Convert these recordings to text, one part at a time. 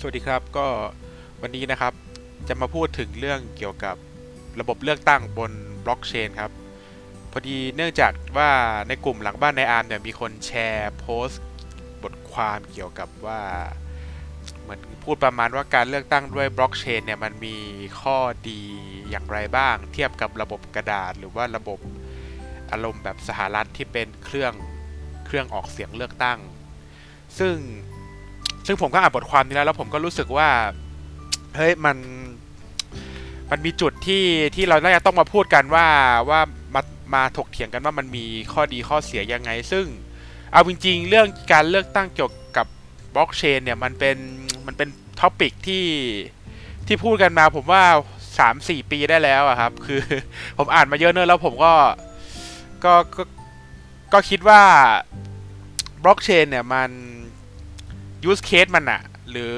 สวัสดีครับก็วันนี้นะครับจะมาพูดถึงเรื่องเกี่ยวกับระบบเลือกตั้งบนบล็อกเชนครับ พอดีเนื่องจากว่าในกลุ่มหลังบ้านในอาร์มเนี่ยมีคนแชร์โพสต์บทความเกี่ยวกับว่า เหมือนพูดประมาณว่าการเลือกตั้งด้วยบล็อกเชนเนี่ยมันมีข้อดีอย่างไรบ้าง เทียบกับระบบกระดาษ หรือว่าระบบอารมณ์แบบสหรัฐที่เป็นเครื่องเครื่องออกเสียงเลือกตั้ง ซึ่ง ซึ่งผมก็อ่านบทความนี้แล้วแล้วผมก็รู้สึกว่าเฮ้ยมันมันมีจุดที่ที่เราน่าจะต้องมาพูดกันว่าว่ามามาถกเถียงกันว่ามันมีข้อดีข้อเสียยังไง ซึ่งเอาจริงๆ เรื่องการเลือกตั้งเกี่ยวกับบล็อกเชนเนี่ยมันเป็นมันเป็น topic ที่ที่พูดกันมาผมว่า 3-4 ปีได้แล้วอะครับ คือผมอ่านมาเยอะเนอะแล้วผมก็ก็ก็ก็คิดว่าบล็อกเชนเนี่ยมัน use case มันอะหรือ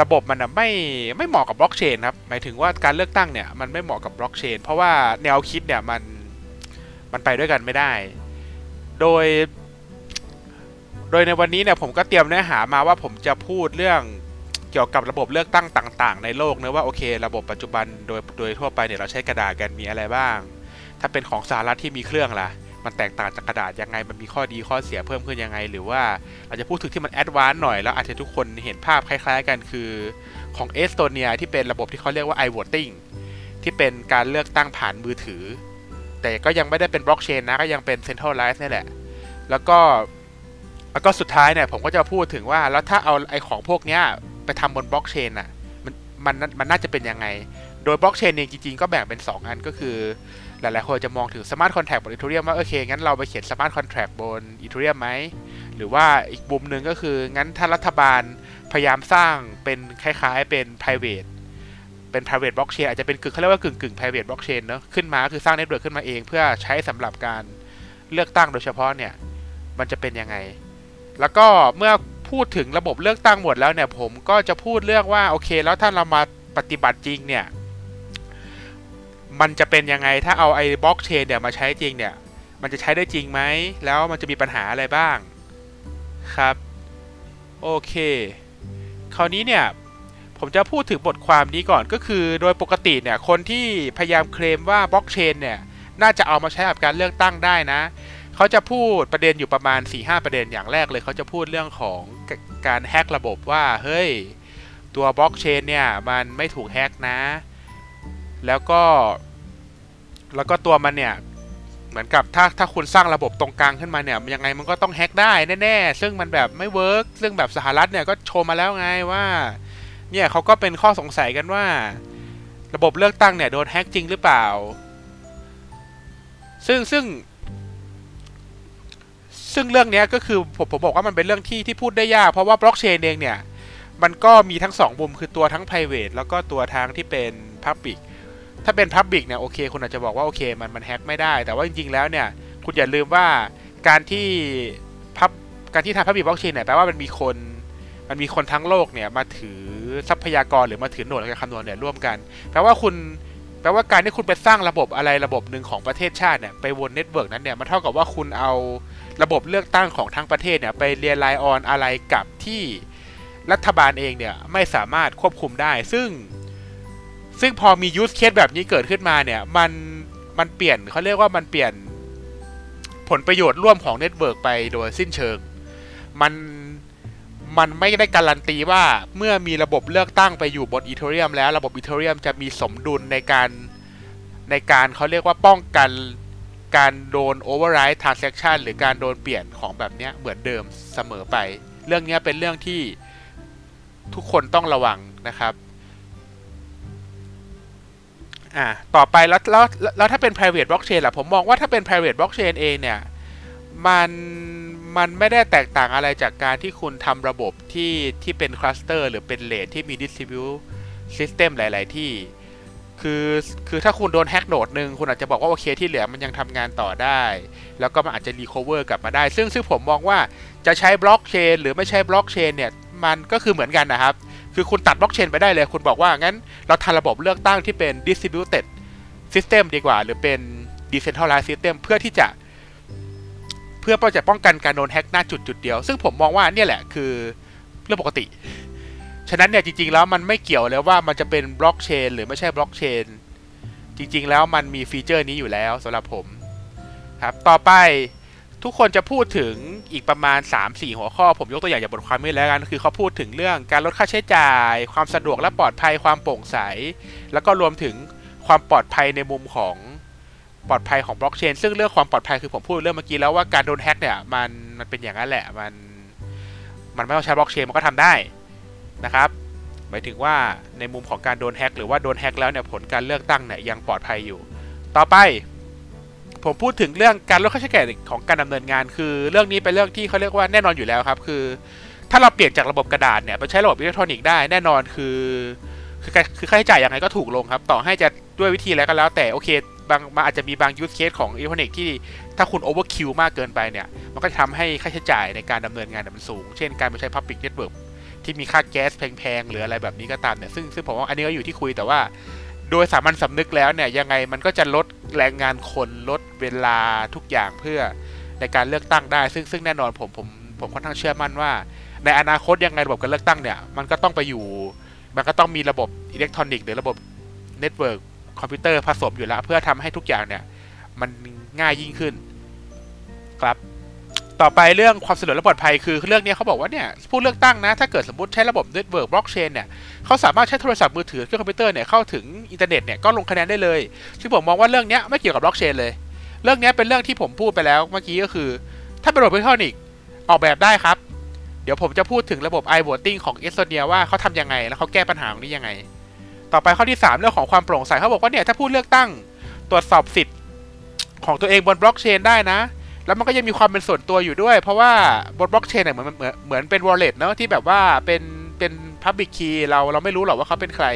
ระบบมันอะไม่ไม่เหมาะกับบล็อกเชนครับหมายถึงว่าการเลือกตั้งเนี่ยมันไม่เหมาะกับบล็อกเชนเพราะว่าแนวคิดเนี่ยมันมันไปด้วยกันไม่ได้ โดย โดยในวันนี้เนี่ยผมก็เตรียมเนื้อหามาว่าผมจะพูดเรื่องเกี่ยวกับระบบเลือกตั้งต่าง ๆ ในโลกนะว่าโอเค ระบบปัจจุบันโดยโดยทั่วไปเนี่ยเราใช้กระดาษกันมีอะไรบ้าง ถ้าเป็นของสหรัฐที่มีเครื่องล่ะ มันแตกต่างจากกระดาษยังไง มันมีข้อดีข้อเสียเพิ่มขึ้นยังไง หรือว่าอาจจะพูดถึงที่มัน advance หน่อยแล้วอาจจะทุกคนเห็นภาพคล้าย ๆ กันคือของเอสโตเนียที่เป็นระบบที่เขาเรียกว่า i-voting ที่เป็นการเลือกตั้งผ่านมือถือ แต่ก็ยังไม่ได้เป็นบล็อกเชนนะก็ยังเป็น centralize นี่แหละ แล้วก็แล้วก็สุดท้ายเนี่ยผมก็จะพูดถึงว่าแล้วถ้าเอาไอ้ของพวกเนี้ยไปทำบนบล็อกเชนอะมันมันมันน่าจะเป็นยังไง โดยบล็อกเชนเองจริงๆก็แบ่งเป็น 2 อันก็คือ หลายๆคนจะมองถึง smart contract บน Ethereum ว่าโอเคงั้นเราไปเขียน smart contract บน Ethereum ไหมหรือว่าอีกมุมหนึ่งก็คืองั้นถ้ารัฐบาลพยายามสร้างเป็นคล้ายๆเป็น private เป็น private blockchain อาจจะเป็นกึ่งเขาเรียกว่ากึ่งกึ่ง private blockchain เนอะขึ้นมาคือสร้าง network ขึ้นมาเองเพื่อใช้สำหรับการเลือกตั้งโดยเฉพาะเนี่ยมันจะเป็นยังไง แล้วก็เมื่อพูดถึงระบบเลือกตั้งหมดแล้วเนี่ยผมก็จะพูดเรื่องว่าโอเค แล้วถ้าเรามาปฏิบัติจริงเนี่ย มันจะเป็นยังไงถ้าเอาไอ้บล็อกเชนเนี่ยมาใช้จริงเนี่ย มันจะใช้ได้จริงไหม แล้วมันจะมีปัญหาอะไรบ้างครับ โอเค คราวนี้เนี่ยผมจะพูดถึงบทความนี้ก่อนก็คือโดยปกติเนี่ยคนที่พยายามเคลมว่าบล็อกเชนเนี่ยน่าจะเอามาใช้กับการเลือกตั้งได้นะ เขาจะพูดประเด็นอยู่ประมาณ 4-5 ประเด็นอย่างแรกเลย เขาจะพูดเรื่องของการแฮกระบบว่า เฮ้ย ตัวบล็อกเชนเนี่ย มันไม่ถูกแฮกนะ แล้วก็ แล้วก็ตัวมันเนี่ย เหมือนกับถ้าถ้าคุณสร้างระบบตรงกลางขึ้นมาเนี่ยยังไงมันก็ต้องแฮกได้แน่ๆ ซึ่งมันแบบไม่ work ซึ่งแบบสหรัฐเนี่ยก็โชว์มาแล้วไงว่า เนี่ยเขาก็เป็นข้อสงสัยกันว่า ระบบเลือกตั้งเนี่ยโดนแฮกจริงหรือเปล่า ซึ่งซึ่งซึ่งเรื่องนี้ก็คือผมผมบอกว่ามันเป็นเรื่องที่ที่พูดได้ยาก เพราะว่าบล็อกเชนเองเนี่ย มันก็มีทั้งสองมุมคือตัวทั้ง private แล้วก็ตัวทางที่เป็น public ถ้าเป็น public เนี่ยโอเคคุณอาจจะบอกว่าโอเคมันมันแฮกไม่ได้ แต่ว่าจริงๆแล้วเนี่ยคุณอย่าลืมว่าการที่พับการที่ทำ public blockchain เนี่ยแปลว่ามันมีคนมันมีคนทั้งโลกเนี่ยมาถือทรัพยากรหรือมาถือโหนดในการคำนวณเนี่ยร่วมกันแปลว่าคุณแปลว่าการที่คุณไปสร้างระบบอะไรระบบหนึ่งของประเทศชาติเนี่ยไปบน network นั้นเนี่ยมันเท่ากับว่าคุณเอาระบบเลือกตั้งของทั้งประเทศเนี่ยไป rely on อะไรกับที่รัฐบาลเองเนี่ยไม่สามารถควบคุมได้ ซึ่ง ซึ่งพอมี use case แบบนี้เกิดขึ้นมาเนี่ย มันมันเปลี่ยนเขาเรียกว่ามันเปลี่ยนผลประโยชน์ร่วมของ network ไปโดยสิ้นเชิง มันมันไม่ได้การันตีว่าเมื่อมีระบบเลือกตั้งไปอยู่บนอีเทเรียมแล้วระบบอีเทเรียมจะมีสมดุลในการในการเขาเรียกว่าป้องกันการโดน override transaction หรือการโดนเปลี่ยนของแบบนี้เหมือนเดิมเสมอไป เรื่องนี้เป็นเรื่องที่ทุกคนต้องระวังนะครับ อ่าต่อไปแล้วแล้วแล้วถ้าเป็น private blockchain ล่ะผมมองว่าถ้าเป็น private blockchain เองเนี่ยมันมันไม่ได้แตกต่างอะไรจากการที่คุณทำระบบที่ที่เป็น cluster หรือเป็นเลทที่มี distribute system หลาย ๆ ที่ คือคือถ้าคุณโดนแฮก node หนึ่งคุณอาจจะบอกว่า โอเคที่เหลือมันยังทำงานต่อได้ แล้วก็มันอาจจะ recover กลับมาได้ ซึ่งซึ่งผมมองว่าจะใช้บล็อกเชนหรือไม่ใช่บล็อกเชนเนี่ย มันก็คือเหมือนกันนะครับ คือคุณตัดบล็อกเชนไปได้เลย คุณบอกว่างั้นเราทำระบบเลือกตั้งที่เป็น distributed system ดีกว่า หรือเป็น decentralized system เพื่อที่จะเพื่อจะป้องกันการโดนแฮกหน้าจุดจุดเดียว ซึ่งผมมองว่าเนี่ยแหละคือเรื่องปกติ ฉะนั้นเนี่ยจริง ๆ แล้วมันไม่เกี่ยวเลยว่ามันจะเป็นบล็อกเชนหรือไม่ใช่บล็อกเชนจริง ๆ แล้วมันมี feature นี้อยู่แล้วสำหรับผมครับ ต่อไป ทุกคนจะพูดถึงอีกประมาณ 3-4 หัวข้อ ผมยกตัวอย่างจากบทความนี้แล้วกัน คือเขาพูดถึงเรื่องการลดค่าใช้จ่าย ความสะดวกและปลอดภัยความโปร่งใส แล้วก็รวมถึงความปลอดภัยในมุมของปลอดภัยของบล็อกเชนซึ่งเรื่องความปลอดภัยคือผมพูดเรื่องเมื่อกี้แล้วว่าการโดนแฮ็กเนี่ยมันมันเป็นอย่างนั้นแหละมันมันไม่ต้องใช้บล็อกเชนมันก็ทำได้นะครับหมายถึงว่าในมุมของการโดนแฮ็กหรือว่าโดนแฮ็กแล้วเนี่ยผลการเลือกตั้งเนี่ยยังปลอดภัยอยู่ ต่อไป ผมพูดถึงเรื่องการลดค่าใช้จ่ายของการดำเนินงาน คือเรื่องนี้เป็นเรื่องที่เขาเรียกว่าแน่นอนอยู่แล้วครับ คือ ถ้าเราเปลี่ยนจากระบบกระดาษเนี่ยไปใช้ระบบอิเล็กทรอนิกส์ได้แน่นอนคือคือคือค่าใช้จ่ายยังไงก็ถูกลงครับ ต่อให้จะด้วยวิธีแล้วก็แล้วแต่โอเคบางมันอาจจะมีบาง use case ของอิเล็กทรอนิกส์ที่ถ้าคุณ overkill มากเกินไปเนี่ย มันก็จะทำให้ค่าใช้จ่ายในการดำเนินงานมันสูง เช่นการไปใช้ Public Network ที่มีค่าแก๊สแพงๆ หรืออะไรแบบนี้ก็ตามเนี่ย ซึ่งซึ่งผมว่าอันนี้ก็อยู่ที่คุยแต่ว่า โดยสามัญสำนึกแล้วเนี่ยยังไงมันก็จะลดแรงงานคนลดเวลาทุกอย่างเพื่อในการเลือกตั้งได้ ซึ่งซึ่งแน่นอนผมผมผมค่อนข้างเชื่อมั่นว่า ในอนาคตยังไงระบบการเลือกตั้งเนี่ยมันก็ต้องไปอยู่ มันก็ต้องมีระบบอิเล็กทรอนิกส์หรือระบบเน็ตเวิร์กคอมพิวเตอร์ผสมอยู่แล้ว เพื่อทำให้ทุกอย่างเนี่ยมันง่ายยิ่งขึ้นครับ ต่อไปเรื่องความสะดวกและปลอดภัยคือเรื่องนี้เขาบอกว่าเนี่ยผู้เลือกตั้งนะ ถ้าเกิดสมมติใช้ระบบเน็ตเวิร์กบล็อกเชนเนี่ยเขาสามารถใช้โทรศัพท์มือถือเครื่องคอมพิวเตอร์เนี่ยเข้าถึงอินเทอร์เน็ตเนี่ยก็ลงคะแนนได้เลย ซึ่งผมมองว่าเรื่องนี้ไม่เกี่ยวกับบล็อกเชนเลย เรื่องนี้เป็นเรื่องที่ผมพูดไปแล้วเมื่อกี้ก็คือ ถ้าเป็นระบบอิเล็กทรอนิกส์ออกแบบได้ครับ เดี๋ยวผมจะพูดถึงระบบ i-voting ของเอสโตเนียว่าเขาทำยังไงแล้วเขาแก้ปัญหาตรงนี้ยังไง ต่อไปข้อที่ 3 เรื่องของความโปร่งใสเขาบอกว่าเนี่ยถ้าผู้เลือกตั้ง ตรวจสอบสิทธิ์ของตัวเองบนบล็อกเชนได้นะ แล้วมันก็ยังมีความเป็นส่วนตัวอยู่ด้วย เพราะว่าบนบล็อกเชนเนี่ยเหมือนเหมือนเหมือนเป็น wallet เนาะที่แบบว่าเป็นเป็น public key เราเราไม่รู้หรอกว่าเขาเป็นใคร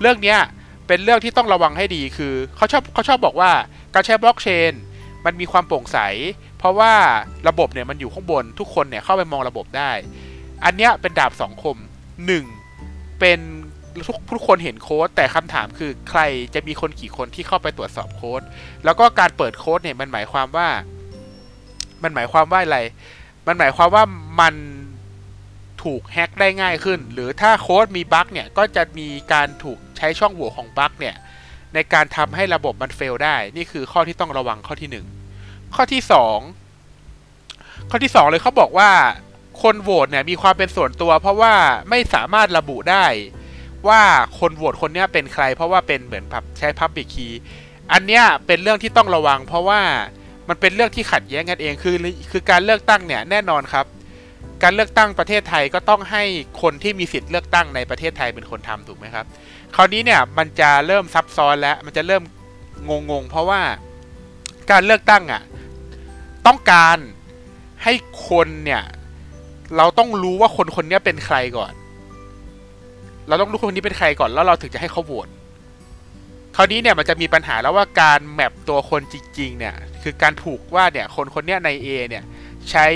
เรื่องเนี้ยเป็นเรื่องที่ต้องระวังให้ดีคือเขาชอบเขาชอบบอกว่าการใช้บล็อกเชนมันมีความโปร่งใส เพราะว่าระบบเนี่ยมันอยู่ข้างบนทุกคนเนี่ยเข้าไปมองระบบได้ อันเนี้ยเป็นดาบสองคม 1. เป็นทุกทุกคนเห็นโค้ดแต่คำถามคือใครจะมีคนกี่คนที่เข้าไปตรวจสอบโค้ดแล้วก็การเปิดโค้ดเนี่ยมันหมายความว่า มันหมายความว่าอะไร มันหมายความว่ามันถูกแฮ็กได้ง่ายขึ้น หรือถ้าโค้ดมีบั๊กเนี่ย ก็จะมีการถูกใช้ช่องโหว่ของบั๊กเนี่ย ในการทำให้ระบบมันเฟลได้ นี่คือข้อที่ต้องระวังข้อที่ 1 ข้อที่ 2 ข้อที่ 2 เลยเขาบอกว่าคนโหวตเนี่ยมีความเป็นส่วนตัว เพราะว่าไม่สามารถระบุได้ว่าคนโหวตคนนี้เป็นใคร เพราะว่าเป็นเหมือนแบบใช้ Public Key อันเนี้ยเป็นเรื่องที่ต้องระวัง เพราะว่า มันเป็นเรื่องที่ขัดแย้งกันเองคือคือการเลือกตั้งเนี่ยแน่นอนครับ การเลือกตั้งประเทศไทยก็ต้องให้คนที่มีสิทธิ์เลือกตั้งในประเทศไทยเป็นคนทำถูกไหมครับ คราวนี้เนี่ยมันจะเริ่มซับซ้อนแล้วมันจะเริ่มงงๆเพราะว่าการเลือกตั้งอะต้องการให้คนเนี่ยเราต้องรู้ว่าคนคนนี้เป็นใครก่อน เราต้องรู้คนนี้เป็นใครก่อนแล้วเราถึงจะให้เขาโหวต คราวนี้เนี่ยมันจะมีปัญหาแล้วว่าการแมปตัวคนจริงๆเนี่ยคือการถูกว่าเนี่ยคนคนเนี้ยใน A เนี่ยใช้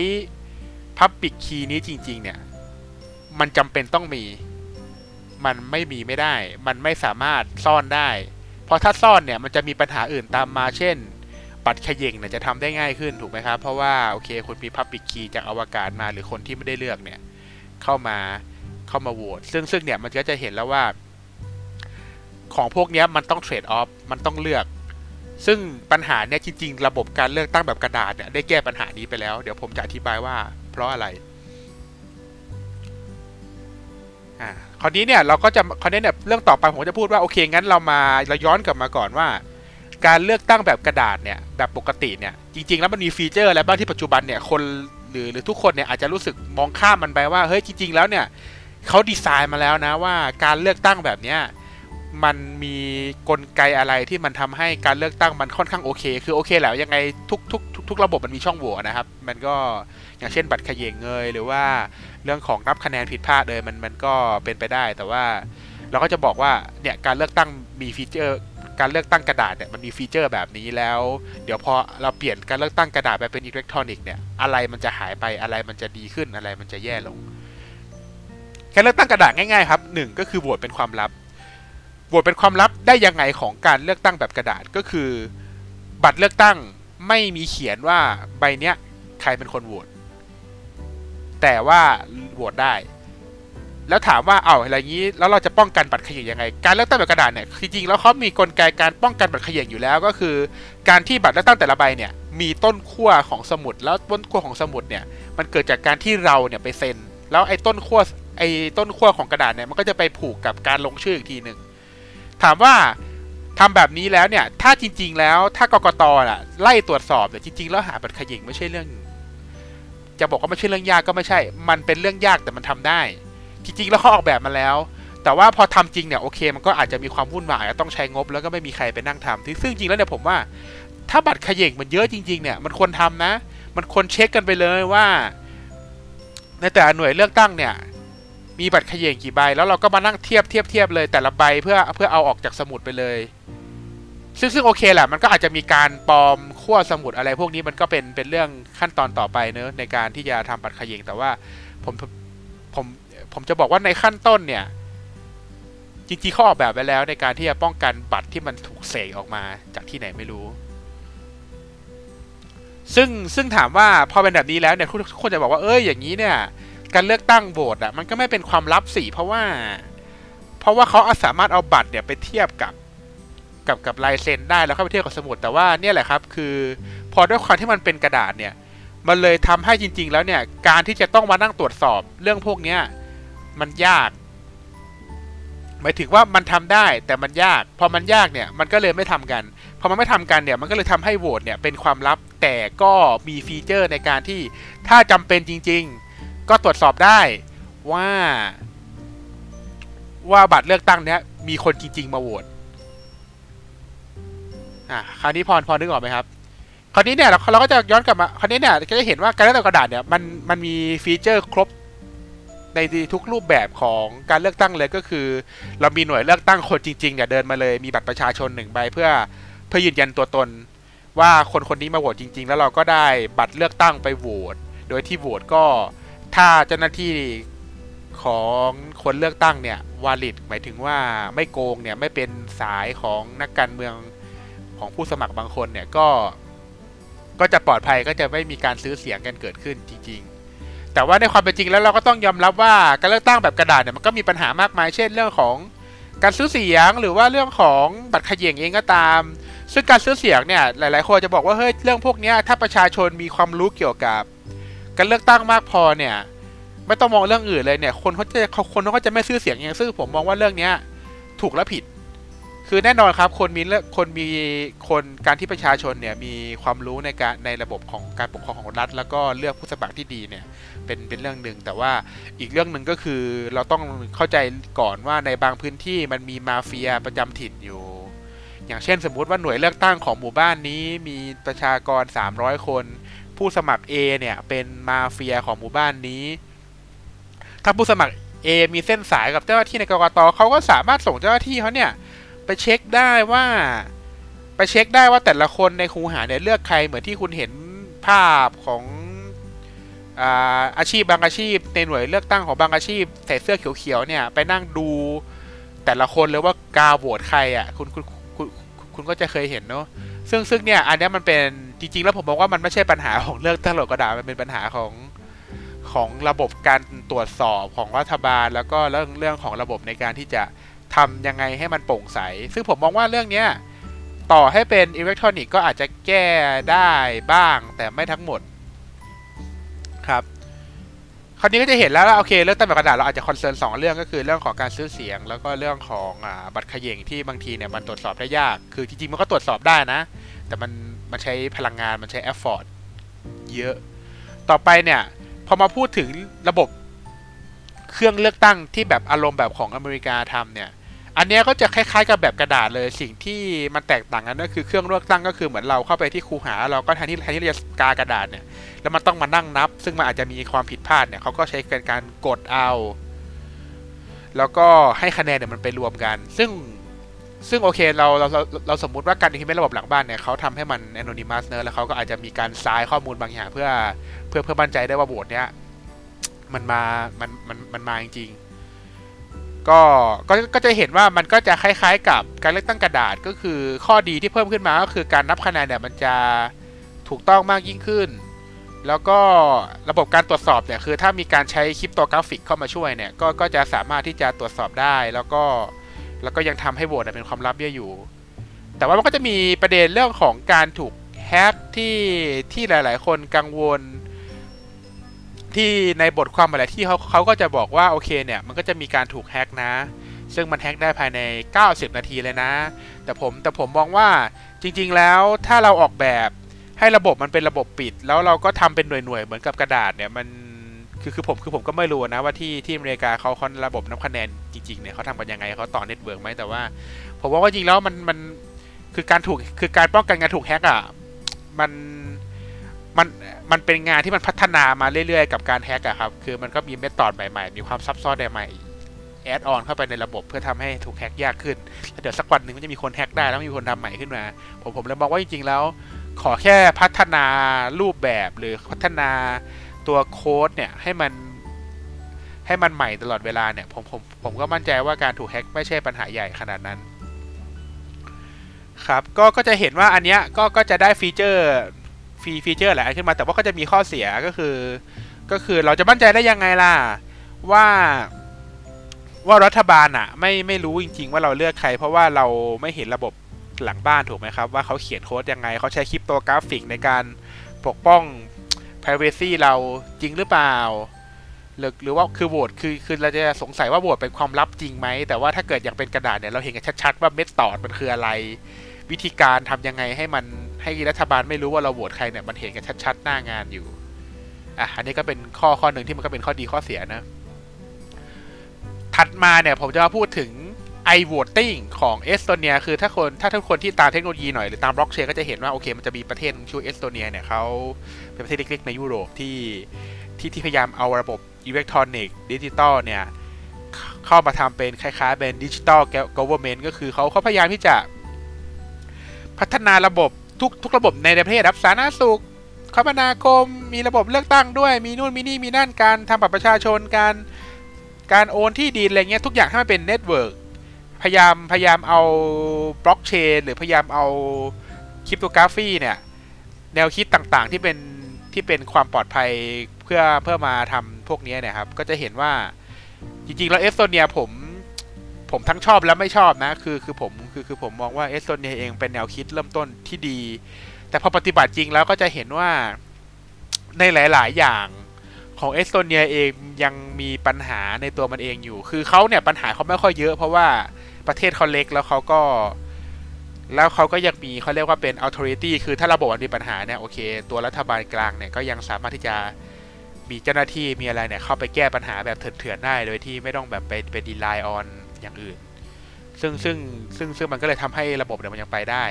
Public Key นี้จริง ๆ เนี่ย มันจำเป็นต้องมี มันไม่มีไม่ได้ มันไม่สามารถซ่อนได้ เพราะถ้าซ่อนเนี่ยมันจะมีปัญหาอื่นตามมาเช่นบัตรขย่งเนี่ยจะทำได้ง่ายขึ้นถูกไหมครับ เพราะว่าโอเคคนมี Public Key จากอวกาศมาหรือคนที่ไม่ได้เลือกเนี่ยเข้ามาเข้ามาโหวตซึ่งซึ่งเนี่ยมันก็จะเห็นแล้วว่า ของพวกนี้มันต้องเทรดออฟมันต้องเลือก ซึ่งปัญหาเนี่ยจริง ๆ ระบบการเลือกตั้งแบบกระดาษเนี่ยได้แก้ปัญหานี้ไปแล้ว เดี๋ยวผมจะอธิบายว่า เพราะอะไรอ่าคราวนี้เนี่ยเราก็จะคราวนี้เนี่ยเรื่องต่อไปผมจะพูดว่าโอเคงั้นเรามาเราย้อนกลับมาก่อนว่า การเลือกตั้งแบบกระดาษเนี่ยแบบปกติเนี่ยจริง ๆ แล้วมันมีฟีเจอร์อะไรบ้างที่ปัจจุบันเนี่ยคนหรือหรือทุกคนเนี่ยอาจจะรู้สึกมองข้ามมันไปว่าเฮ้ยจริง ๆ แล้วเนี่ยเขาดีไซน์มาแล้วนะว่าการเลือกตั้งแบบเนี้ย มันมีกลไกอะไรที่มันทำให้การเลือกตั้งมันค่อนข้างโอเค คือโอเคแล้วยังไงทุกทุกทุกระบบมันมีช่องโหว่นะครับ มันก็อย่างเช่นบัตรเขย่งเงี้ยหรือว่าเรื่องของนับคะแนนผิดพลาดเลยมันมันก็เป็นไปได้ แต่ว่าเราก็จะบอกว่าเนี่ยการเลือกตั้งมีฟีเจอร์การเลือกตั้งกระดาษเนี่ยมันมีฟีเจอร์แบบนี้แล้ว เดี๋ยวพอเราเปลี่ยนการเลือกตั้งกระดาษไปเป็นอิเล็กทรอนิกส์เนี่ยอะไรมันจะหายไปอะไรมันจะดีขึ้นอะไรมันจะแย่ลงการเลือกตั้งกระดาษง่ายๆครับหนึ่งก็คือโหวตเป็นความลับ โหวตเป็นความลับได้ยังไงของการเลือกตั้งแบบกระดาษก็คือ บัตรเลือกตั้งไม่มีเขียนว่าใบเนี้ยใครเป็นคนโหวตแต่ว่าโหวตได้ แล้วถามว่าเอา้าอะไรงนี้ แล้วเราจะป้องกันบัตรเขย่งยังไง การเลือกตั้งแบบกระดาษเนี่ยจริงๆแล้วเขามีกลไกการป้องกันบัตรเขย่งอยู่แล้วก็คือ การที่บัตรเลือกตั้งแต่ละใบเนี่ยมีต้นขั้วของสมุดแล้วต้นขั้วของสมุดเนี่ยมันเกิดจากการที่เราเนี่ยไปเซ็น แล้วไอ้ต้นขั้วไอ้ต้นขั้วของกระดาษเนี่ยมันก็จะไปผูกกับการลงชื่ออีกทีหนึ่ง ถามว่าทำแบบนี้แล้วเนี่ย ถ้าจริง ๆ แล้วถ้ากกตอะ ไล่ตรวจสอบเนี่ยจริง ๆ แล้วหาบัตรขย่งไม่ใช่เรื่อง จะบอกว่าไม่ใช่เรื่องยากก็ไม่ใช่ มันเป็นเรื่องยากแต่มันทำได้ จริง ๆ แล้วเขาออกแบบมาแล้ว แต่ว่าพอทำจริงเนี่ยโอเค มันก็อาจจะมีความวุ่นวายต้องใช้งบแล้วก็ไม่มีใครไปนั่งทำซึ่งจริงแล้วเนี่ยผมว่า ถ้าบัตรขย่งมันเยอะจริง ๆ เนี่ยมันควรทำนะ มันควรเช็คกันไปเลยว่า ในแต่ละหน่วยเลือกตั้งเนี่ย มีบัตรเขย่งกี่ใบ แล้วเราก็มานั่งเทียบเทียบเทียบเลยแต่ละใบเพื่อเพื่อเอาออกจากสมุดไปเลย ซึ่งซึ่งโอเคแหละมันก็อาจจะมีการปลอมขั้วสมุดอะไร พวกนี้มันก็เป็นเป็นเรื่องขั้นตอนต่อไปเนอะในการที่จะทำบัตรเขย่งแต่ว่าผมผมผมจะบอกว่าในขั้นต้นเนี่ยจริงๆเขาออกแบบไว้แล้วในการที่จะป้องกันบัตรที่มันถูกเสกออกมาจากที่ไหนไม่รู้ ซึ่งซึ่งถามว่าพอเป็นแบบนี้แล้วเนี่ยทุกคนจะบอกว่าเอ้ยอย่างนี้เนี่ย การเลือกตั้งโหวตอะมันก็ไม่เป็นความลับสิเพราะว่า เพราะว่าเขาสามารถเอาบัตรเนี่ยไปเทียบกับกับกับลายเซ็นได้แล้วเข้าไปเทียบกับสมุดแต่ว่าเนี่ยแหละครับ คือ พอด้วยความที่มันเป็นกระดาษเนี่ย มันเลยทำให้จริง ๆ แล้วเนี่ย การที่จะต้องมานั่งตรวจสอบเรื่องพวกเนี้ยมันยาก หมายถึงว่ามันทำได้แต่มันยาก พอมันยากเนี่ยมันก็เลยไม่ทำกันพอมันไม่ทำกันเนี่ยมันก็เลยทำให้โหวตเนี่ยเป็นความลับแต่ก็มีฟีเจอร์ในการที่ถ้าจำเป็นจริง ๆ ก็ตรวจสอบได้ว่า ว่าบัตรเลือกตั้งเนี้ยมีคนจริง ๆ มาโหวตอะคราวนี้พอพอนึกออกไหมครับคราวนี้เนี่ยเราเราก็จะย้อนกลับมาคราวนี้เนี่ยก็จะเห็นว่าการเลือกตั้งกระดาษเนี่ยมันมันมีฟีเจอร์ครบในทุกรูปแบบของการเลือกตั้งเลยก็คือ เรามีหน่วยเลือกตั้งคนจริงๆเนี่ยเดินมาเลยมีบัตรประชาชนหนึ่งใบเพื่อเพื่อยืนยันตัวตน ว่าคนคนนี้มาโหวตจริง ๆ แล้วเราก็ได้บัตรเลือกตั้งไปโหวตโดยที่โหวตก็ ถ้าเจ้าหน้าที่ของคนเลือกตั้งเนี่ยวาลิดหมายถึงว่าไม่โกงเนี่ยไม่เป็นสายของนักการเมืองของผู้สมัครบางคนเนี่ยก็ก็จะปลอดภัยก็จะไม่มีการซื้อเสียงกันเกิดขึ้นจริง ๆ แต่ว่าในความเป็นจริงแล้วเราก็ต้องยอมรับว่าการเลือกตั้งแบบกระดาษเนี่ยมันก็มีปัญหามากมาย เช่นเรื่องของการซื้อเสียงหรือว่าเรื่องของบัตรเขย่งเองก็ตาม ซึ่งการซื้อเสียงเนี่ยหลายๆคนจะบอกว่าเฮ้ยเรื่องพวกนี้ถ้าประชาชนมีความรู้เกี่ยวกับ การเลือกตั้งมากพอเนี่ย ไม่ต้องมองเรื่องอื่นเลยเนี่ย คนเขาจะคนเขาก็จะไม่ซื้อเสียงเองซึ่งผมมองว่าเรื่องเนี้ยถูกและผิด คือแน่นอนครับคนมีเลือกคนมีคนการที่ประชาชนเนี่ยมีความรู้ในการในระบบของการปกครองของรัฐ แล้วก็เลือกผู้สมัครที่ดีเนี่ยเป็นเป็นเรื่องหนึ่งแต่ว่าอีกเรื่องหนึ่งก็คือเราต้องเข้าใจก่อนว่าในบางพื้นที่มันมีมาเฟียประจำถิ่นอยู่ อย่างเช่นสมมุติว่าหน่วยเลือกตั้งของหมู่บ้านนี้มีประชากร 300 คน ผู้สมัคร A เนี่ยเป็นมาเฟียของหมู่บ้านนี้ ถ้าผู้สมัคร A มีเส้นสายกับเจ้าหน้าที่ในกรกตเขาก็สามารถส่งเจ้าหน้าที่เขาเนี่ยไปเช็คได้ว่า ไปเช็คได้ว่าแต่ละคนในคูหาเนี่ยเลือกใครเหมือนที่คุณเห็นภาพของอาอาชีพบางอาชีพในหน่วยเลือกตั้งของบางอาชีพใส่เสื้อเขียวๆเนี่ยไปนั่งดูแต่ละคนเลยว่ากาโหวตใครอะคุณคุณคุณคุณก็จะเคยเห็นเนาะซึ่งซึ่งเนี่ยอันนี้มันเป็น จริง ๆ แล้วผมมองว่ามันไม่ใช่ปัญหาของเลือกตั้งหรอกกระดาษมันเป็นปัญหาของของระบบการตรวจสอบของรัฐบาล แล้วก็เรื่องเรื่องของระบบในการที่จะทำยังไงให้มันโปร่งใส ซึ่งผมมองว่าเรื่องเนี้ยต่อให้เป็นอิเล็กทรอนิกส์ก็อาจจะแก้ได้บ้างแต่ไม่ทั้งหมดครับคราวนี้ก็จะเห็นแล้วว่าโอเคเลือกตั้งแบบกระดาษเราอาจจะ concern สองเรื่องก็คือเรื่องของการซื้อเสียง แล้วก็เรื่องของบัตรเขย่งที่บางทีเนี่ยมันตรวจสอบได้ยาก คือจริงๆมันก็ตรวจสอบได้นะ แต่มัน มันใช้พลังงานมันใช้ effort เยอะ ต่อไปเนี่ยพอมาพูดถึงระบบเครื่องเลือกตั้งที่แบบอารมณ์แบบของอเมริกาทำเนี่ย อันเนี้ยก็จะคล้ายๆกับแบบกระดาษเลย สิ่งที่มันแตกต่างกันก็คือเครื่องเลือกตั้งก็คือเหมือนเราเข้าไปที่คูหา เราก็แทนที่แทนที่เราจะกากระดาษเนี่ย แล้วมันต้องมานั่งนับ ซึ่งมันอาจจะมีความผิดพลาดเนี่ยเขาก็ใช้การการกดเอา แล้วก็ให้คะแนนเนี่ยมันไปรวมกัน ซึ่ง ซึ่งโอเคเราเราเราเราสมมุติว่าการที่เป็นระบบหลังบ้านเนี่ยเขาทำให้มัน anonymous เนอะแล้วเขาก็อาจจะมีการซ้ายข้อมูลบางอย่างเพื่อเพื่อเพื่อมั่นใจได้ว่าโหวตเนี้ยมันมา มันมันมันมาจริงๆก็ก็ก็จะเห็นว่ามันก็จะคล้ายๆ กับการเลือกตั้งกระดาษก็คือข้อดีที่เพิ่มขึ้นมาก็คือการนับคะแนนเนี่ยมันจะถูกต้องมากยิ่งขึ้น แล้วก็ระบบการตรวจสอบเนี่ยคือถ้ามีการใช้คริปโตกราฟิกเข้ามาช่วยเนี่ยก็ก็จะสามารถที่จะตรวจสอบได้แล้วก็ แล้วก็ยังทำให้โหวตเป็นความลับเยอะอยู่ แต่ว่ามันก็จะมีประเด็นเรื่องของการถูกแฮกที่ที่หลาย ๆ คนกังวล ที่ในบทความอะไรที่เขาเขาก็จะบอกว่าโอเคเนี่ยมันก็จะมีการถูกแฮกนะ ซึ่งมันแฮกได้ภายใน 90 นาทีเลยนะ แต่ผมแต่ผมมองว่าจริง ๆ แล้วถ้าเราออกแบบให้ระบบมันเป็นระบบปิด แล้วเราก็ทำเป็นหน่วย ๆ เหมือนกับกระดาษเนี่ยมัน คือคือผมคือผมก็ไม่รู้นะว่าที่ที่อเมริกาเขาเขาระบบนับคะแนนจริงๆเนี่ยเขาทำกันยังไงเขาต่อเน็ตเวิร์กไหมแต่ว่า ผมว่าจริงแล้วมันมันคือการถูกคือการป้องกันการถูกแฮกอะมันมันมันเป็นงานที่มันพัฒนามาเรื่อยๆ กับการแฮกอะครับ คือมันก็มีเมธอดใหม่ๆ มีความซับซ้อนใหม่ๆแอดออนเข้าไปในระบบเพื่อทำให้ถูกแฮกยากขึ้นแล้วเดี๋ยวสักวันหนึ่งมันจะมีคนแฮกได้แล้วมีคนทำใหม่ขึ้นมา ผมผมเลยมองว่าจริงๆแล้ว ขอแค่พัฒนารูปแบบหรือพัฒนา ตัวโค้ดเนี่ยให้มันให้มันใหม่ตลอดเวลาเนี่ยผมผมผมก็มั่นใจว่าการถูกแฮ็กไม่ใช่ปัญหาใหญ่ขนาดนั้นครับก็ก็จะเห็นว่าอันเนี้ยก็ก็จะได้ฟีเจอร์ฟีฟีเจอร์หลายอันขึ้นมาแต่ว่าก็จะมีข้อเสียก็คือ ก็คือเราจะมั่นใจได้ยังไงล่ะว่าว่ารัฐบาลอะไม่ไม่รู้จริง ๆ ว่าเราเลือกใคร เพราะว่าเราไม่เห็นระบบหลังบ้านถูกไหมครับ ว่าเขาเขียนโค้ดยังไงเขาใช้ cryptographic ในการปกป้อง privacy เราจริงหรือเปล่า หรือหรือว่าคือโหวตคือคือเราจะสงสัยว่าโหวตเป็นความลับจริงไหม แต่ว่าถ้าเกิดอย่างเป็นกระดาษเนี่ยเราเห็นกันชัดๆว่า method มันคืออะไร วิธีการทำยังไงให้มันให้รัฐบาลไม่รู้ว่าเราโหวตใครเนี่ยมันเห็นกันชัดๆหน้างานอยู่อะอันนี้ก็เป็นข้อข้อหนึ่งที่มันก็เป็นข้อดีข้อเสียนะ ถัดมาเนี่ยผมจะมาพูดถึง i voting ของเอสโตเนียคือถ้าคนถ้าทุกคนที่ตามเทคโนโลยีหน่อยหรือตามบล็อกเชนก็จะเห็นว่าโอเคมันจะมีประเทศชื่อเอสโตเนียเนี่ยเขา เป็นประเทศเล็กๆ ในยุโรปที่ที่ที่พยายามเอาระบบอิเล็กทรอนิกส์ดิจิตอลเนี่ย เข้ามาทำเป็นคล้ายๆเป็นดิจิตอลก o v e r n m e n t ก็คือเขาเขาพยายามที่จะ พัฒนาระบบทุกทุกระบบในประเทศระบบสาธารณสุขคมนาคมมีระบบเลือกตั้งด้วย มีนู่นมีนี่มีนั่นการทำบัตรประชาชนการการโอนที่ดินอะไรเงี้ยทุกอย่างให้มันเป็นเน็ตเวิร์กพยายามพยายามเอาบล็อกเชนหรือพยายามเอา cryptography เนี่ย แนวคิดต่างๆ ที่เป็น ที่เป็นความปลอดภัยเพื่อเพื่อมาทำพวกนี้เนี่ยครับ ก็จะเห็นว่าจริงๆแล้วเอสโตเนียผมผมทั้งชอบและไม่ชอบนะ คือคือผมคือคือผมมองว่าเอสโตเนียเองเป็นแนวคิดเริ่มต้นที่ดี แต่พอปฏิบัติจริงแล้วก็จะเห็นว่าในหลาย ๆ อย่างของเอสโตเนียเองยังมีปัญหาในตัวมันเองอยู่ คือเขาเนี่ยปัญหาเขาไม่ค่อยเยอะเพราะว่าประเทศเขาเล็กแล้วเขาก็ แล้วเขาก็ยังมีเขาเรียกว่าเป็น authority คือถ้าระบบมีปัญหาเนี่ยโอเค ตัวรัฐบาลกลางเนี่ยก็ยังสามารถที่จะมีเจ้าหน้าที่มีอะไรเนี่ยเข้าไปแก้ปัญหาแบบเถื่อนๆได้ โดยที่ไม่ต้องแบบไปไป rely on อย่างอื่น ซึ่งซึ่งซึ่งซึ่งมันก็เลยทำให้ระบบเนี่ยมันยังไปได้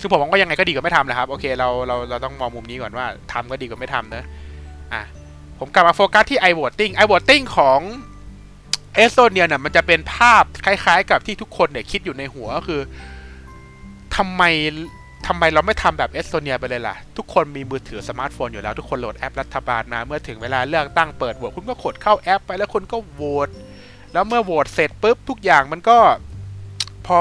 ซึ่งผมมองว่ายังไงก็ดีกว่าไม่ทำแหละครับ โอเคเราเราเราต้องมองมุมนี้ก่อนว่าทำก็ดีกว่าไม่ทำเนอะอะผมกลับมาโฟกัสที่ i voting i voting ของ เอสโตเนียเนี่ยมันจะเป็นภาพคล้าย ๆ กับที่ทุกคนเนี่ยคิดอยู่ในหัวก็คือทำไมทำไมเราไม่ทำแบบเอสโตเนียไปเลยล่ะ ทุกคนมีมือถือสมาร์ทโฟนอยู่แล้ว ทุกคนโหลดแอปรัฐบาลมา เมื่อถึงเวลาเลือกตั้งเปิดโหวตคุณก็กดเข้าแอปไปแล้วคุณก็โหวตแล้วเมื่อโหวตเสร็จปุ๊บทุกอย่างมันก็พอ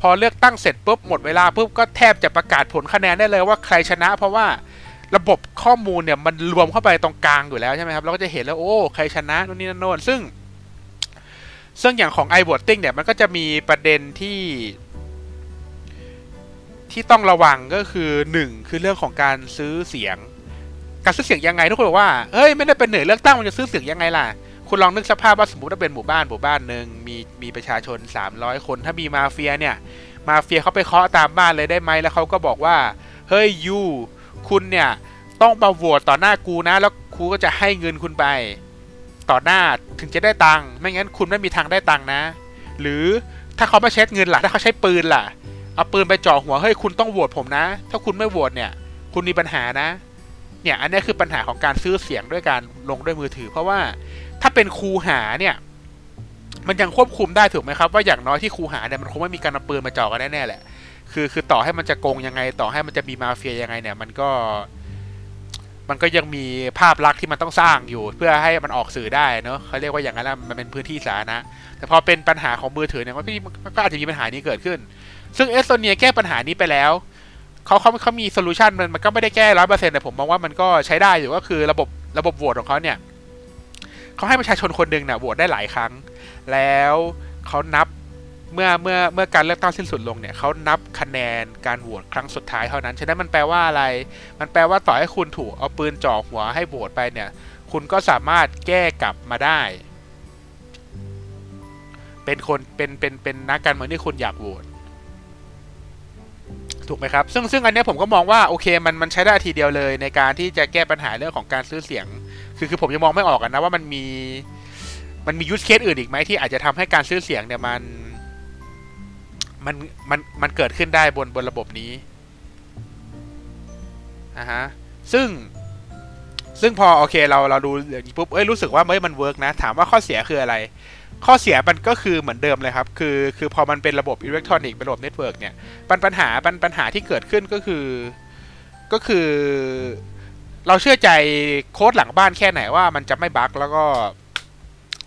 พอเลือกตั้งเสร็จปุ๊บหมดเวลาปุ๊บก็แทบจะประกาศผลคะแนนได้เลยว่าใครชนะ เพราะว่าระบบข้อมูลเนี่ยมันรวมเข้าไปตรงกลางอยู่แล้วใช่ไหมครับเราก็จะเห็นแล้วโอ้ใครชนะนู่นนี่นั่นโน่นซึ่ง ซึ่งอย่างของ i voting เนี่ยมันก็จะมีประเด็นที่ ที่ต้องระวังก็คือหนึ่งคือเรื่องของการซื้อเสียง การซื้อเสียงยังไงทุกคนบอกว่าเฮ้ยไม่ได้เป็นหน่วยเลือกตั้งมันจะซื้อเสียงยังไงล่ะ คุณลองนึกสภาพว่าสมมติว่าเป็นหมู่บ้านหมู่บ้านหนึ่งมีมีประชาชน 300 คน ถ้ามีมาเฟียเนี่ยมาเฟียเขาไปเคาะตามบ้านเลยได้ไหมแล้วเขาก็บอกว่าเฮ้ยยูคุณเนี่ยต้องมาโหวตต่อหน้ากูนะ แล้วครูก็จะให้เงินคุณไป ต่อหน้าถึงจะได้ตังค์ไม่งั้นคุณไม่มีทางได้ตังค์นะ หรือถ้าเขาไม่เช็ดเงินล่ะถ้าเขาใช้ปืนล่ะ เอาปืนไปจ่อหัวเฮ้ยคุณต้องโหวตผมนะ ถ้าคุณไม่โหวตเนี่ย คุณมีปัญหานะ เนี่ยอันนี้คือปัญหาของการซื้อเสียงด้วยการลงด้วยมือถือ เพราะว่าถ้าเป็นครูหาเนี่ยมันยังควบคุมได้ถูกไหมครับ ว่าอย่างน้อยที่ครูหาเนี่ยมันคงไม่มีการเอาปืนมาจ่อกันแน่ๆแหละคือคือต่อให้มันจะโกงยังไง ต่อให้มันจะมีมาเฟียยังไงเนี่ย มันก็ มันก็ยังมีภาพลักษณ์ที่มันต้องสร้างอยู่ เพื่อให้มันออกสื่อได้เนอะเขาเรียกว่าอย่างนั้นละมันเป็นพื้นที่สาธารณะแต่พอเป็นปัญหาของมือถือเนี่ยมันก็อาจจะมีปัญหานี้เกิดขึ้น ซึ่งเอสโตเนียแก้ปัญหานี้ไปแล้วเขาเขาเขามีโซลูชันมันมันก็ไม่ได้แก้ร้อยเปอร์เซ็นต์แต่ผมมองว่ามันก็ใช้ได้อยู่ก็คือระบบระบบโหวตของเขาเนี่ยเขาให้ประชาชนคนหนึ่งเนี่ยโหวตได้หลายครั้ง แล้วเขานับ เมื่อเมื่อเมื่อการเลือกตั้งสิ้นสุดลงเนี่ยเขานับคะแนนการโหวตครั้งสุดท้ายเท่านั้น ฉะนั้นมันแปลว่าอะไร มันแปลว่าต่อให้คุณถูกเอาปืนจ่อหัวให้โหวตไปเนี่ย คุณก็สามารถแก้กลับมาได้ เป็นคนเป็นเป็นเป็นนักการเมืองที่คุณอยากโหวตถูกไหมครับ ซึ่งซึ่งอันนี้ผมก็มองว่าโอเคมันมันใช้ได้ทีเดียวเลย ในการที่จะแก้ปัญหาเรื่องของการซื้อเสียง คือคือผมยังมองไม่ออกกันนะว่ามันมี มันมียูสเคสอื่นอีกไหมที่อาจจะทำให้การซื้อเสียงเนี่ยมัน มันมันมันเกิดขึ้นได้บนบนระบบนี้อ่าฮะซึ่งซึ่งพอโอเคเราเราดูอย่างนี้ปุ๊บเอ้ยรู้สึกว่าเฮ้ยมัน work นะ ถามว่าข้อเสียคืออะไร ข้อเสียมันก็คือเหมือนเดิมเลยครับ คือคือพอมันเป็นระบบอิเล็กทรอนิกส์เป็นระบบ network เนี่ยปัญปัญหาปัญปัญหาที่เกิดขึ้นก็คือก็คือ เราเชื่อใจโค้ดหลังบ้านแค่ไหนว่ามันจะไม่ bug แล้วก็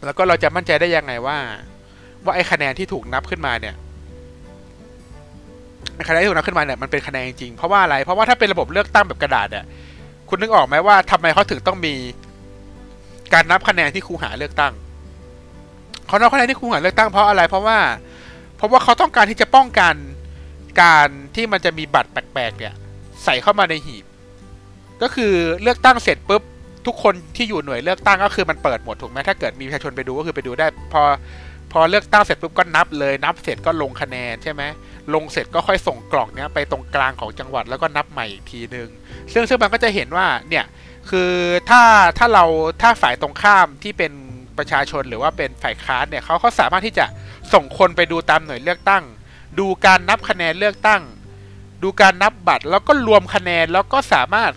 แล้วก็เราจะมั่นใจได้ยังไงว่า ว่าไอ้คะแนนที่ถูกนับขึ้นมาเนี่ย คะแนนที่ถูกนับขึ้นมาเนี่ยมันเป็นคะแนนจริงเพราะว่าอะไรเพราะว่าถ้าเป็นระบบเลือกตั้งแบบกระดาษเนี่ยคุณนึกออกไหมว่าทำไมเขาถึงต้องมี การนับคะแนนที่ครูหาเลือกตั้งเขานับคะแนนที่ครูหาเลือกตั้งเพราะอะไร เพราะว่า เพราะว่าเขาต้องการที่จะป้องกันการที่มันจะมีบัตรแปลกๆเนี่ยใส่เข้ามาในหีบ ก็คือเลือกตั้งเสร็จปุ๊บทุกคนที่อยู่หน่วยเลือกตั้งก็คือมันเปิดหมดถูกไหมถ้าเกิดมีประชาชนไปดูก็คือไปดูได้ พอพอเลือกตั้งเสร็จปุ๊บก็นับเลยนับเสร็จก็ลงคะแนนใช่ไหม ลงเสร็จก็ค่อยส่งกล่องเนี้ยไปตรงกลางของจังหวัดแล้วก็นับใหม่อีกทีนึง ซึ่งซึ่งมันก็จะเห็นว่าเนี่ยคือถ้าถ้าเราถ้าฝ่ายตรงข้ามที่เป็นประชาชนหรือว่าเป็นฝ่ายค้านเนี่ยเขาเขาสามารถที่จะส่งคนไปดูตามหน่วยเลือกตั้ง ดูการนับคะแนนเลือกตั้ง ดูการนับบัตรแล้วก็รวมคะแนนแล้วก็สามารถ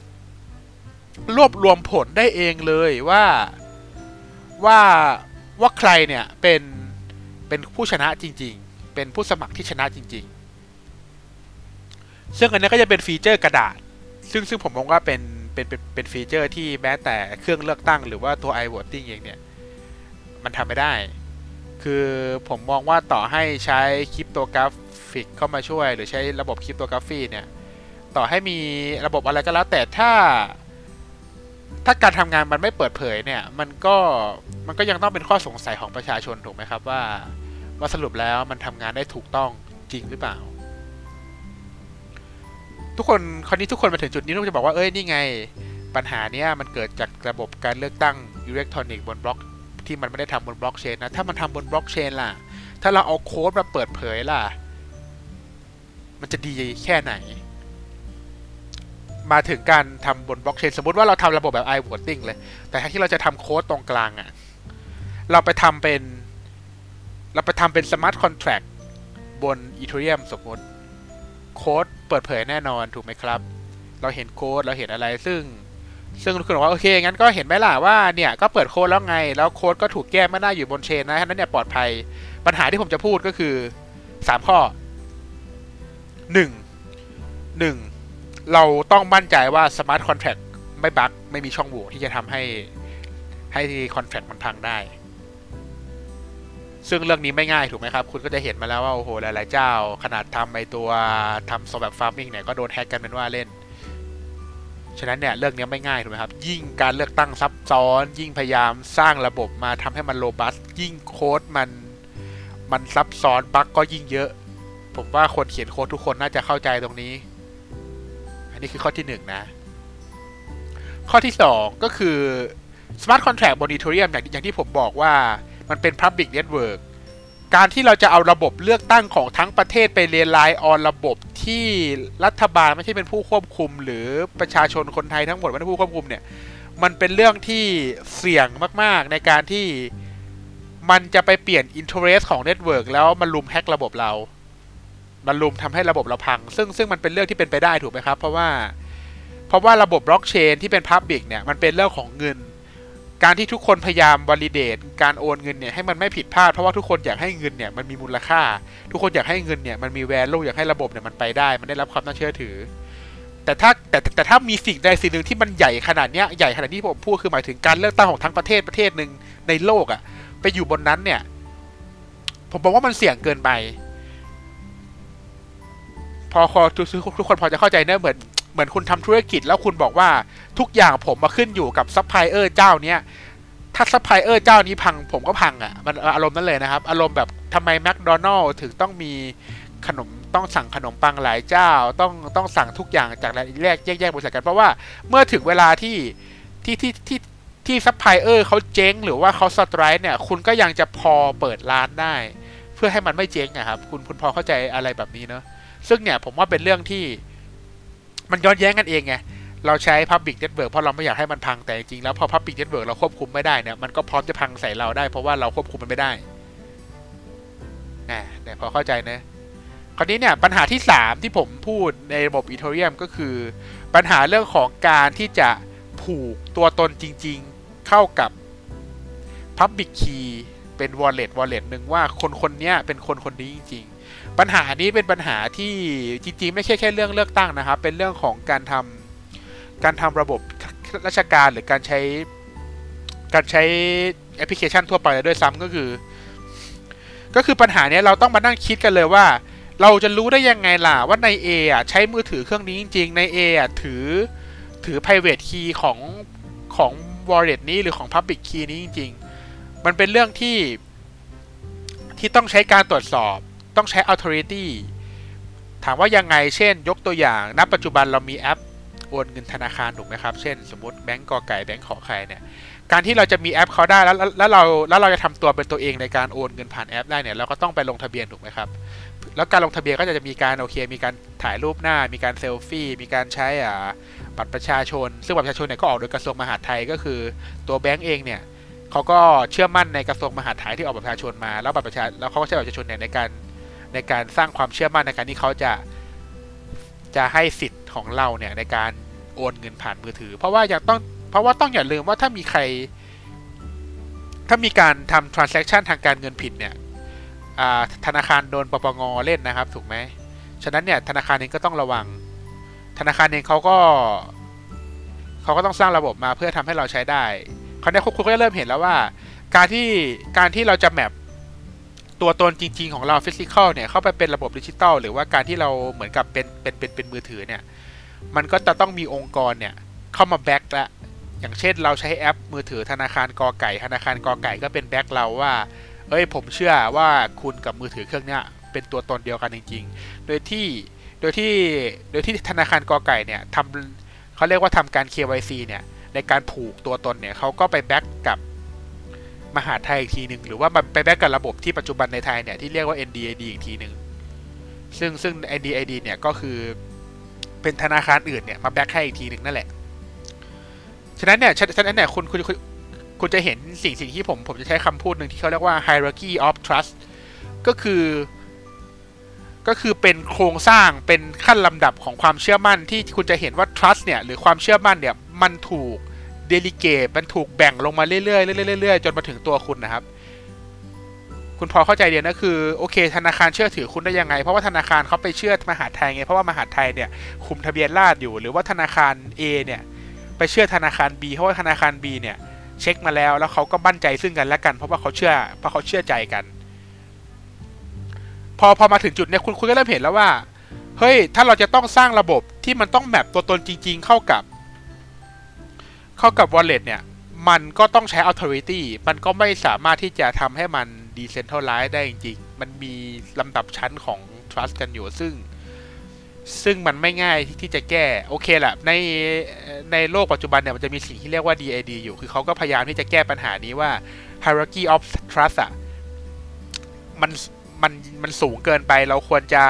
รวบรวมผลได้เองเลยว่าว่าว่าใครเนี่ยเป็นเป็นผู้ชนะจริง ๆ เป็นผู้สมัครที่ชนะจริง ๆ ซึ่งอันนี้ก็จะเป็น feature กระดาษ ซึ่งซึ่งผมมองว่าเป็นเป็นเป็นเป็น feature ที่แม้แต่เครื่องเลือกตั้งหรือว่าตัว iVoting เองเนี่ย มันทำไม่ได้ คือผมมองว่าต่อให้ใช้คริปโตกราฟิกเข้ามาช่วย หรือใช้ระบบคริปโตกราฟีเนี่ย ต่อให้มีระบบอะไรก็แล้วแต่ถ้า ถ้าการทำงานมันไม่เปิดเผยเนี่ย มันก็มันก็ยังต้องเป็นข้อสงสัยของประชาชนถูกไหมครับว่าว่าสรุปแล้วมันทำงานได้ถูกต้องจริงหรือเปล่า ทุกคนคราวนี้ทุกคนมาถึงจุดนี้ต้องจะบอกว่าเอ้ยนี่ไง ปัญหาเนี้ยมันเกิดจากระบบการเลือกตั้งอิเล็กทรอนิกส์บนบล็อกที่มันไม่ได้ทำบนบล็อกเชนนะถ้ามันทำบนบล็อกเชนล่ะ ถ้าเราเอาโค้ดมาเปิดเผยล่ะ มันจะดีแค่ไหน มาถึงการทำบนบล็อกเชนสมมติว่าเราทำระบบแบบ iVoting เลย แต่แทนที่เราจะทำโค้ดตรงกลางอะ่ะเราไปทำเป็น เราไปทำเป็น smart contract บน Ethereum สมมติโค้ด เปิดเผยแน่นอนถูกไหมครับ เราเห็นโค้ดเราเห็นอะไรซึ่ง ซึ่งคุณบอกว่าโอเคงั้นก็เห็นไหมล่ะว่าเนี่ยก็เปิดโค้ดแล้วไง แล้วโค้ดก็ถูกแก้ไม่ได้อยู่บนเชนนะฉะนั้นเนี่ยปลอดภัยปัญหาที่ผมจะพูดก็คือ 3 ข้อ 1 1 เราต้องมั่นใจว่า Smart Contract ไม่บั๊กไม่มีช่องโหว่ที่จะทำให้ให้คอนแท c t มันพังได้ ซึ่งเรื่องนี้ไม่ง่ายถูกไหมครับ คุณก็จะเห็นมาแล้วว่าโอ้โหหลาย ๆ เจ้า ขนาดทำไอตัวทำโซแบบฟาร์มิงเนี่ยก็โดนแฮกกันเป็นว่าเล่น ฉะนั้นเนี่ยเรื่องนี้ไม่ง่ายถูกไหมครับ ยิ่งการเลือกตั้งซับซ้อน ยิ่งพยายามสร้างระบบมาทำให้มันโรบัส ยิ่งโค้ดมันมันซับซ้อนบั๊กก็ยิ่งเยอะ ผมว่าคนเขียนโค้ดทุกคนน่าจะเข้าใจตรงนี้ อันนี้คือข้อที่หนึ่งนะข้อที่สองก็คือ Smart Contract บน Ethereum อย่างอย่างที่ผมบอกว่า มันเป็น Public Network การที่เราจะเอาระบบเลือกตั้งของทั้งประเทศไป rely on ระบบที่รัฐบาลไม่ใช่เป็นผู้ควบคุม หรือประชาชนคนไทยทั้งหมดไม่ใช่ผู้ควบคุมเนี่ยมันเป็นเรื่องที่เสี่ยงมากๆ ในการที่มันจะไปเปลี่ยน interest ของ network แล้วมันรุมแฮกระบบเรา มันรุมทำให้ระบบเราพัง ซึ่งซึ่งมันเป็นเรื่องที่เป็นไปได้ถูกไหมครับ เพราะว่า เพราะว่าระบบบล็อกเชนที่เป็น Public เนี่ย มันเป็นเรื่องของเงิน การที่ทุกคนพยายามวอลิเดตการโอนเงินเนี่ยให้มันไม่ผิดพลาดเพราะว่าทุกคนอยากให้เงินเนี่ยมันมีมูลค่า ทุกคนอยากให้เงินเนี่ยมันมีแวลูอยากให้ระบบเนี่ยมันไปได้ มันได้รับความน่าเชื่อถือ แต่ถ้าแต่แต่ถ้ามีสิ่งใดสิ่งหนึ่งที่มันใหญ่ขนาดเนี้ยใหญ่ขนาดที่ผมพูดคือหมายถึงการเลือกตั้งของทั้งประเทศประเทศหนึ่งในโลกอะไปอยู่บนนั้นเนี่ย ผมบอกว่ามันเสี่ยงเกินไปพอพอทุกทุกคนพอจะเข้าใจเนอะเหมือน เหมือนคุณทำธุรกิจแล้วคุณบอกว่าทุกอย่างผมมาขึ้นอยู่กับซัพพลายเออร์เจ้าเนี้ยถ้าซัพพลายเออร์เจ้านี้พังผมก็พังอะ่ะมันอารมณ์นั้นเลยนะครับ อารมณ์แบบทำไมแมคโดนัลด์ถึงต้องมีขนมต้องสั่งขนมปังหลายเจ้า ต้องต้องสั่งทุกอย่างจากรายแยกแยกแยกบริษัทกันเพราะว่าเมื่อถึงเวลาที่ที่ที่ที่ที่ซัพพลายเออร์เขาเจ๊งหรือว่าเขา strike เนี่ย คุณก็ยังจะพอเปิดร้านได้ เพื่อให้มันไม่เจ๊งอะครับ คุณคุณพอเข้าใจอะไรแบบนี้เนอะซึ่งเนี่ยผมว่าเป็นเรื่องที่ มันย้อนแย้งกันเองไงเราใช้ Public Network เพราะเราไม่อยากให้มันพังแต่จริงๆแล้วพอ Public Network เราควบคุมไม่ได้เนี่ยมันก็พร้อมจะพังใส่เราได้ เพราะว่าเราควบคุมมันไม่ได้นะเนี่ยพอเข้าใจนะคราวนี้เนี่ยปัญหาที่ 3 ที่ผมพูดในระบบ Ethereum ก็คือ ปัญหาเรื่องของการที่จะผูกตัวตนจริง ๆ เข้ากับ Public Key เป็น Wallet Wallet หนึ่งว่าคนคนนี้เป็นคนคนนี้จริงๆ ปัญหานี้เป็นปัญหาที่จริงๆไม่ใช่แค่เรื่องเลือกตั้งนะครับ เป็นเรื่องของการทำการทำระบบราชการหรือการใช้ การใช้แอปพลิเคชันทั่วไปด้วยซ้ำก็คือ ก็คือปัญหาเนี้ยเราต้องมานั่งคิดกันเลยว่า เราจะรู้ได้ยังไงล่ะว่าใน A อะใช้มือถือเครื่องนี้จริงๆใน A อะถือถือ private key ของของ wallet นี้หรือของ public key นี้จริง ๆ มันเป็นเรื่องที่ที่ต้องใช้การตรวจสอบ ต้องใช้ authority ถามว่ายังไง เช่น ยกตัวอย่าง ณ ปัจจุบันเรามีแอปโอนเงินธนาคารถูกไหมครับ เช่น สมมติแบงก์กอไก่แบงก์ขอไข่เนี่ย การที่เราจะมีแอปเขาได้แล้วแล้วเราแล้วเราจะทำตัวเป็นตัวเองในการโอนเงินผ่านแอปได้เนี่ยเราก็ต้องไปลงทะเบียนถูกไหมครับ แล้วการลงทะเบียนก็จะมีการโอเค มีการถ่ายรูปหน้า มีการเซลฟี่ มีการใช้อ่าบัตรประชาชน ซึ่งบัตรประชาชนเนี่ยก็ออกโดยกระทรวงมหาดไทยก็คือตัวแบงก์เองเนี่ยเขาก็เชื่อมั่นในกระทรวงมหาดไทยที่ออกบัตรประชาชนมา แล้วบัตรประชาแล้วเขาก็ใช้บัตรประชาชนเนี่ยในการ ในการสร้างความเชื่อมั่นในการที่เขาจะจะให้สิทธิ์ของเราเนี่ยในการโอนเงินผ่านมือถือ เพราะว่าอย่าต้องเพราะว่าต้องอย่าลืมว่าถ้ามีใคร ถ้ามีการทำ transaction ทางการเงินผิดเนี่ยธนาคารโดนปปงเล่นนะครับ ถูกไหมฉะนั้นเนี่ยธนาคารเองก็ต้องระวัง ธนาคารเองเขาก็เขาก็ต้องสร้างระบบมาเพื่อทำให้เราใช้ได้คราวนี้คุณก็จะเริ่มเห็นแล้วว่า การที่การที่เราจะ map ตัวตนจริง ๆ ของเรา physical เนี่ยเข้าไปเป็นระบบดิจิตอลหรือว่าการที่เราเหมือนกับเป็นเป็นเป็นเป็นมือถือเนี่ยมันก็จะต้องมีองค์กรเนี่ยเข้ามา back ละอย่างเช่นเราใช้แอปมือถือธนาคารกอไก่ธนาคารกอไก่ก็เป็น back เราว่า เอ้ยผมเชื่อว่าคุณกับมือถือเครื่องเนี้ยเป็นตัวตนเดียวกันจริง ๆ โดยที่โดยที่โดยที่ธนาคารกอไก่เนี่ยทำเขาเรียกว่าทำการ KYC เนี่ยในการผูกตัวตนเนี่ยเขาก็ไป back กับ มหาดไทยอีกทีหนึ่งหรือว่าไป back กับระบบที่ปัจจุบันในไทยเนี่ยที่เรียกว่า NDID อีกทีหนึ่งซึ่งซึ่ง NDID เนี่ยก็คือเป็นธนาคารอื่นเนี่ยมา back ให้อีกทีหนึ่งนั่นแหละ ฉะนั้นเนี่ยฉะนั้นเนี่ยคุณคุณคุณคุณจะเห็นสิ่งสิ่งที่ผมผมจะใช้คำพูดหนึ่งที่เขาเรียกว่า hierarchy of trust ก็คือ ก็คือเป็นโครงสร้างเป็นขั้นลำดับของความเชื่อมั่นที่คุณจะเห็นว่า trust เนี่ยหรือความเชื่อมั่นเนี่ยมันถูก เดลิเกตมันถูกแบ่งลงมาเรื่อยๆเรื่อยๆเรื่อยๆจนมาถึงตัวคุณนะครับ คุณพอเข้าใจเดียวนะคือโอเค ธนาคารเชื่อถือคุณได้ยังไง เพราะว่าธนาคารเขาไปเชื่อมหาไทยไงเพราะว่ามหาไทยเนี่ยคุมทะเบียนราษอยู่ หรือว่าธนาคาร A เนี่ยไปเชื่อธนาคาร B เพราะว่าธนาคาร B เนี่ยเช็คมาแล้วแล้วเขาก็บั่นใจซึ่งกันและกัน เพราะว่าเขาเชื่อเพราะเขาเชื่อใจกัน พอพอมาถึงจุดเนี่ยคุณคุณก็เริ่มเห็นแล้วว่าเฮ้ยถ้าเราจะต้องสร้างระบบที่มันต้องแมปตัวตนจริง ๆ เข้ากับ เข้ากับ wallet เนี่ย มันก็ต้องใช้ authority มันก็ไม่สามารถที่จะทำให้มัน decentralize ได้จริง ๆ มันมีลำดับชั้นของ trust กันอยู่ซึ่ง ซึ่งมันไม่ง่ายที่จะแก้ โอเคแหละในในโลกปัจจุบันเนี่ย มันจะมีสิ่งที่เรียกว่า DID อยู่ คือเขาก็พยายามที่จะแก้ปัญหานี้ว่า hierarchy of trust อะมันมันมันสูงเกินไปเราควรจะ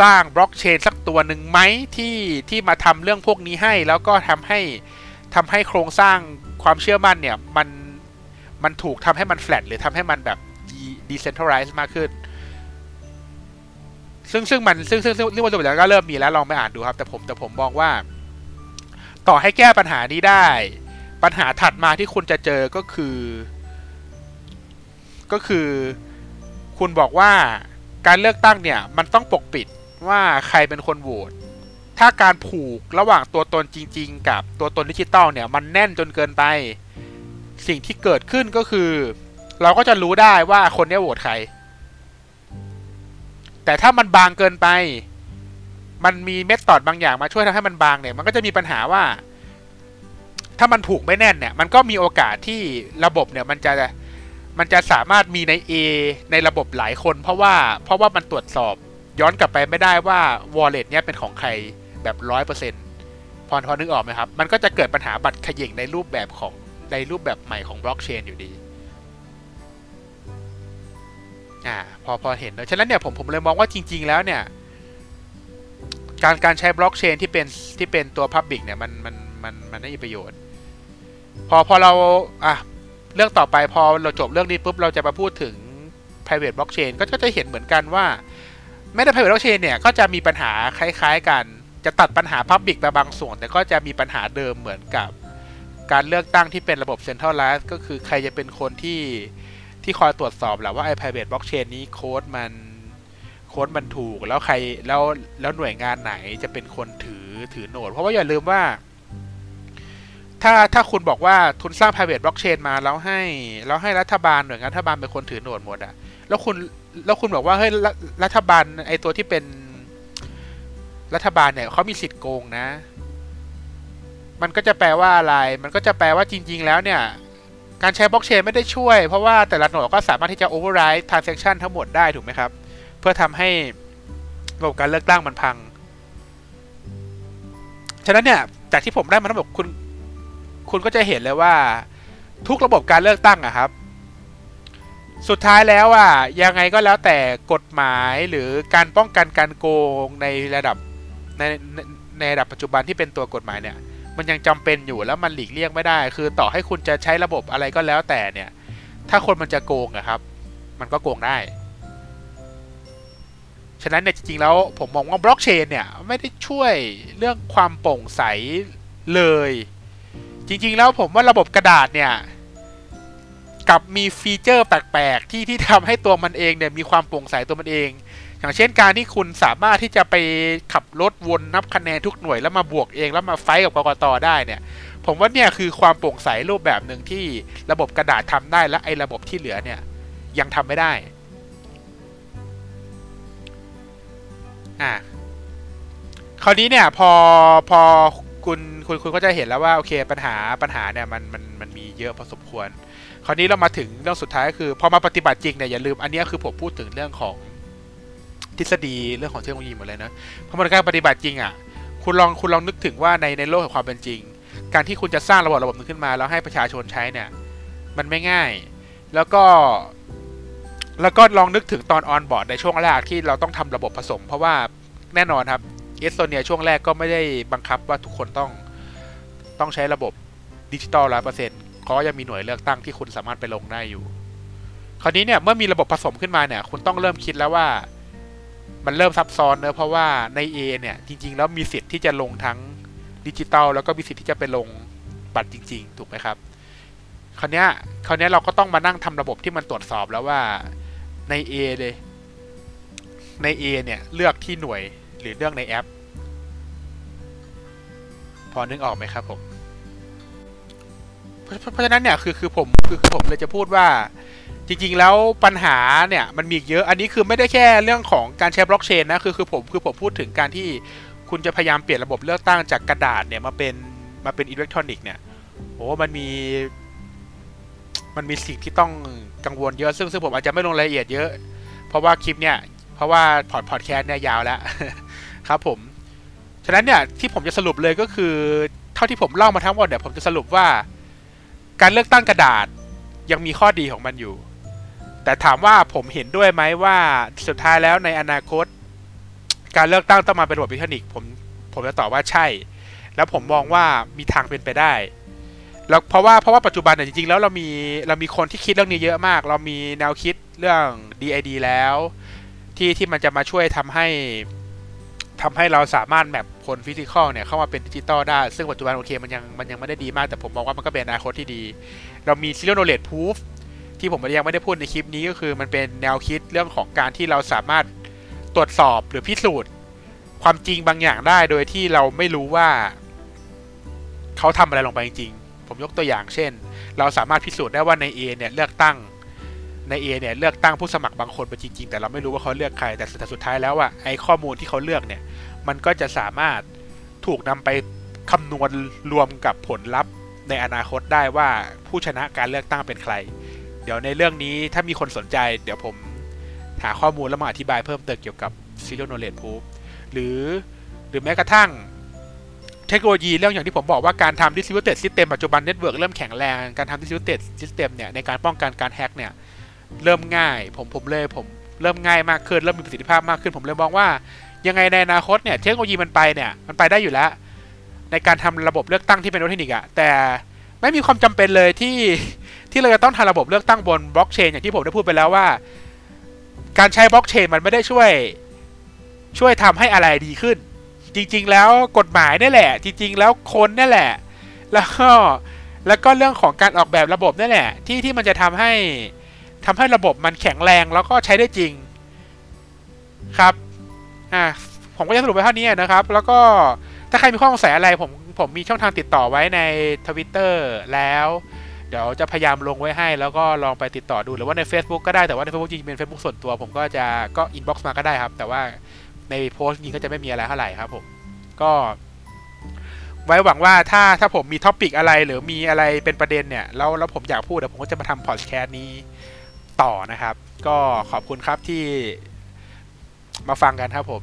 สร้างบล็อกเชนสักตัวหนึ่งไหมที่ที่มาทำเรื่องพวกนี้ให้แล้วก็ทำให้ ทำให้โครงสร้างความเชื่อมั่นเนี่ย มันมันถูกทำให้มันแฟลตหรือทำให้มันแบบ decentralize มากขึ้น ซึ่งซึ่งมันซึ่งซึ่งซึ่งเรื่องวัตถุประสงค์ก็เริ่มมีแล้วลองไปอ่านดูครับ แต่ผมแต่ผมมองว่า ต่อให้แก้ปัญหานี้ได้ ปัญหาถัดมาที่คุณจะเจอก็คือ ก็คือ คุณบอกว่าการเลือกตั้งเนี่ย มันต้องปกปิดว่าใครเป็นคนโหวต ถ้าการผูกระหว่างตัวตนจริง ๆ กับตัวตนดิจิตอลเนี่ยมันแน่นจนเกินไป สิ่งที่เกิดขึ้นก็คือ เราก็จะรู้ได้ว่าคนนี้โหวตใคร แต่ถ้ามันบางเกินไป มันมีเมธอดบางอย่างมาช่วยทำให้มันบางเนี่ย มันก็จะมีปัญหาว่า ถ้ามันผูกไม่แน่นเนี่ย มันก็มีโอกาสที่ระบบเนี่ยมันจะมันจะสามารถมีใน A ในระบบหลายคน เพราะว่าเพราะว่ามันตรวจสอบย้อนกลับไปไม่ได้ว่า wallet เนี่ยเป็นของใคร แบบร้อยเปอร์เซ็นต์พอพอนึกออกไหมครับ มันก็จะเกิดปัญหาบัตรขย่งในรูปแบบของในรูปแบบใหม่ของบล็อกเชนอยู่ดีอ่าพอพอเห็นแล้วฉะนั้นเนี่ยผมผมเลยมองว่าจริง ๆ แล้วเนี่ย การการใช้บล็อกเชนที่เป็นที่เป็นตัว Public เนี่ยมันมันมันมันไม่มีประโยชน์ พอพอเราอะเรื่องต่อไปพอเราจบเรื่องนี้ปุ๊บเราจะมาพูดถึง private blockchain ก็จะเห็นเหมือนกันว่าแม้แต่ private blockchain เนี่ยก็จะมีปัญหาคล้าย ๆ กัน จะตัดปัญหา public ไปบางส่วน แต่ก็จะมีปัญหาเดิมเหมือนกับ การเลือกตั้งที่เป็นระบบ centralized ก็คือใครจะเป็นคนที่ที่คอยตรวจสอบแหละว่าไอ้ private blockchain นี้โค้ดมันโค้ดมันถูกแล้วใครแล้วแล้วหน่วยงานไหนจะเป็นคนถือถือโหนด เพราะว่าอย่าลืมว่า ถ้าถ้าคุณบอกว่าทุนสร้าง private blockchain มาแล้วให้แล้วให้รัฐบาลหน่วยงานรัฐบาลเป็นคนถือโหนดหมดอะแล้วคุณแล้วคุณบอกว่าเฮ้ยรัฐรัฐบาลไอตัวที่เป็น รัฐบาลเนี่ยเขามีสิทธิ์โกงนะ มันก็จะแปลว่าอะไร มันก็จะแปลว่าจริง ๆ แล้วเนี่ย การใช้บล็อกเชนไม่ได้ช่วย เพราะว่าแต่ละหนดก็สามารถที่จะ override transaction ทั้งหมดได้ถูกไหมครับ เพื่อทำให้ระบบการเลือกตั้งมันพัง ฉะนั้นเนี่ย จากที่ผมได้มาทั้งหมดคุณ คุณก็จะเห็นเลยว่า ทุกระบบการเลือกตั้งอะครับสุดท้ายแล้วอะยังไงก็แล้วแต่กฎหมายหรือการป้องกันการโกงในระดับ ในในในระดับปัจจุบันที่เป็นตัวกฎหมายเนี่ย มันยังจำเป็นอยู่แล้วมันหลีกเลี่ยงไม่ได้ คือต่อให้คุณจะใช้ระบบอะไรก็แล้วแต่เนี่ย ถ้าคนมันจะโกงอะครับ มันก็โกงได้ ฉะนั้นเนี่ยจริงๆแล้วผมมองว่าบล็อกเชนเนี่ยไม่ได้ช่วยเรื่องความโปร่งใสเลย จริงๆแล้วผมว่าระบบกระดาษเนี่ยกับมีฟีเจอร์แปลกๆที่ที่ทำให้ตัวมันเองเนี่ยมีความโปร่งใสตัวมันเอง อย่างเช่นการที่คุณสามารถที่จะไปขับรถวนนับคะแนนทุกหน่วยแล้วมาบวกเองแล้วมาไฟกับกกตได้เนี่ย ผมว่าเนี่ยคือความโปร่งใสรูปแบบหนึ่งที่ระบบกระดาษทำได้และไอ้ระบบที่เหลือเนี่ยยังทำไม่ได้ อะคราวนี้เนี่ยพอพอคุณคุณคุณก็จะเห็นแล้วว่าโอเคปัญหาปัญหาเนี่ยมันมันมันมีเยอะพอสมควร คราวนี้เรามาถึงเรื่องสุดท้ายก็คือ พอมาปฏิบัติจริงเนี่ยอย่าลืมอันนี้คือผมพูดถึงเรื่องของ ทฤษฎีเรื่องของเทคโนโลยีหมดเลยนะพอมาการปฏิบัติจริงอะ คุณลองคุณลองนึกถึงว่าในในโลกแห่งความเป็นจริง การที่คุณจะสร้างระบบระบบหนึ่งขึ้นมา แล้วให้ประชาชนใช้เนี่ย มันไม่ง่าย แล้วก็ แล้วก็ลองนึกถึงตอน onboard ในช่วงแรกที่เราต้องทำระบบผสม เพราะว่าแน่นอนครับเอสโตเนียช่วงแรกก็ไม่ได้บังคับว่าทุกคนต้องต้องใช้ระบบดิจิตอลร้อยเปอร์เซ็นต์เขายังมีหน่วยเลือกตั้งที่คุณสามารถไปลงได้อยู่ คราวนี้เนี่ยเมื่อมีระบบผสมขึ้นมาเนี่ย คุณต้องเริ่มคิดแล้วว่า มันเริ่มซับซ้อนเนอะเพราะว่าใน A เนี่ยจริง ๆ แล้วมีสิทธิ์ที่จะลงทั้งดิจิตอลแล้วก็มีสิทธิ์ที่จะไปลงบัตรจริง ๆ ถูกไหมครับคราวเนี้ยคราวเนี้ยเราก็ต้องมานั่งทำระบบที่มันตรวจสอบแล้วว่าใน A เลยใน A เนี่ยเลือกที่หน่วยหรือเลือกในแอป พอนึกออกไหมครับผมเพราะเพราะฉะนั้นเนี่ยคือคือผมคือคือผมเลยจะพูดว่า จริงๆแล้วปัญหาเนี่ยมันมีเยอะอันนี้คือไม่ได้แค่เรื่องของการใช้บล็อกเชนนะคือคือผมคือผมพูดถึงการที่คุณจะพยายามเปลี่ยนระบบเลือกตั้งจากกระดาษเนี่ยมาเป็นมาเป็นอิเล็กทรอนิกส์เนี่ยโอ้มันมีมันมีสิ่งที่ต้องกังวลเยอะซึ่งซึ่งผมอาจจะไม่ลงรายละเอียดเยอะ เพราะว่าคลิปเนี่ยเพราะว่าพอดพอดแคสต์เนี่ยยาวแล้วครับผมฉะนั้นเนี่ยที่ผมจะสรุปเลยก็คือ เท่าที่ผมเล่ามาทั้งหมดเนี่ยผมจะสรุปว่า การเลือกตั้งกระดาษยังมีข้อดีของมันอยู่ แต่ถามว่าผมเห็นด้วยไหมว่าสุดท้ายแล้วในอนาคต การเลือกตั้งต้องมาเป็นระบบอิเล็กทรอนิกส์ผมผมจะตอบว่าใช่ แล้วผมมองว่ามีทางเป็นไปได้แล้วเพราะว่าเพราะว่าปัจจุบันเนี่ยจริงๆแล้วเรามีเรามีคนที่คิดเรื่องนี้เยอะมาก เรามีแนวคิดเรื่อง DID แล้ว ที่ที่มันจะมาช่วยทำให้ทำให้เราสามารถ map คน physical เนี่ยเข้ามาเป็นดิจิตอลได้ ซึ่งปัจจุบันโอเคมันยังมันยังไม่ได้ดีมากแต่ผมมองว่ามันก็เป็นอนาคตที่ดี เรามี Zero Knowledge Proof ที่ผมยังไม่ได้พูดในคลิปนี้ก็คือ มันเป็นแนวคิดเรื่องของการที่เราสามารถตรวจสอบหรือพิสูจน์ ความจริงบางอย่างได้โดยที่เราไม่รู้ว่า เขาทำอะไรลงไปจริงๆผมยกตัวอย่างเช่น เราสามารถพิสูจน์ได้ว่าใน A เนี่ยเลือกตั้งนาย A เนี่ยเลือกตั้งผู้สมัครบางคนไปจริงๆ แต่เราไม่รู้ว่าเขาเลือกใครแต่สุดท้ายแล้วอะไอข้อมูลที่เขาเลือกเนี่ย มันก็จะสามารถถูกนำไปคำนวณรวมกับผลลัพธ์ในอนาคตได้ว่าผู้ชนะการเลือกตั้งเป็นใคร เดี๋ยวในเรื่องนี้ถ้ามีคนสนใจ เดี๋ยวผมหาข้อมูลแล้วมาอธิบายเพิ่มเติมเกี่ยวกับ Zero Knowledge Proof หรือหรือแม้กระทั่งเทคโนโลยีเรื่องอย่างที่ผมบอกว่าการทำ distributed system ปัจจุบัน network เริ่มแข็งแรง การทำ distributed system เนี่ยในการป้องกันการแฮ็กเนี่ยเริ่มง่ายผมผมเลยผมเริ่มง่ายมากขึ้นเริ่มมีประสิทธิภาพมากขึ้น ผมเลยมองว่า ยังไงในอนาคตเนี่ยเทคโนโลยีมันไปเนี่ยมันไปได้อยู่แล้ว ในการทำระบบเลือกตั้งที่เป็นโอเทคนิคอะแต่ไม่มีความจำเป็นเลยที่ ที่เราจะต้องทำระบบเลือกตั้งบนบล็อกเชนอย่างที่ผมได้พูดไปแล้วว่า การใช้บล็อกเชนมันไม่ได้ช่วย ช่วยทำให้อะไรดีขึ้น จริง ๆ แล้วกฎหมายนี่แหละ จริง ๆ แล้วคนนี่แหละ แล้วก็แล้วก็เรื่องของการออกแบบระบบนี่แหละ ที่ที่มันจะทำให้ทำให้ระบบมันแข็งแรงแล้วก็ใช้ได้จริงครับอะผมก็จะสรุปไปเท่านี้นะครับ แล้วก็ถ้าใครมีข้อสงสัยอะไรผมผมมีช่องทางติดต่อไว้ในทวิตเตอร์แล้ว เดี๋ยวจะพยายามลงไว้ให้แล้วก็ลองไปติดต่อดูหรือว่าใน Facebook ก็ได้แต่ว่าใน Facebook จริงๆเป็น Facebook ส่วนตัว ผมก็จะก็ inbox มาก็ได้ครับ แต่ว่าในโพสต์นี้ก็จะไม่มีอะไรเท่าไหร่ครับผมก็ ไว้หวังว่าถ้าถ้าผมมีท็อปิกอะไรหรือมีอะไรเป็นประเด็นเนี่ยแล้วแล้วผมอยากพูดเดี๋ยวผมก็จะมาทำพอดแคสต์นี้ต่อนะครับ ก็ขอบคุณครับที่มาฟังกันครับผม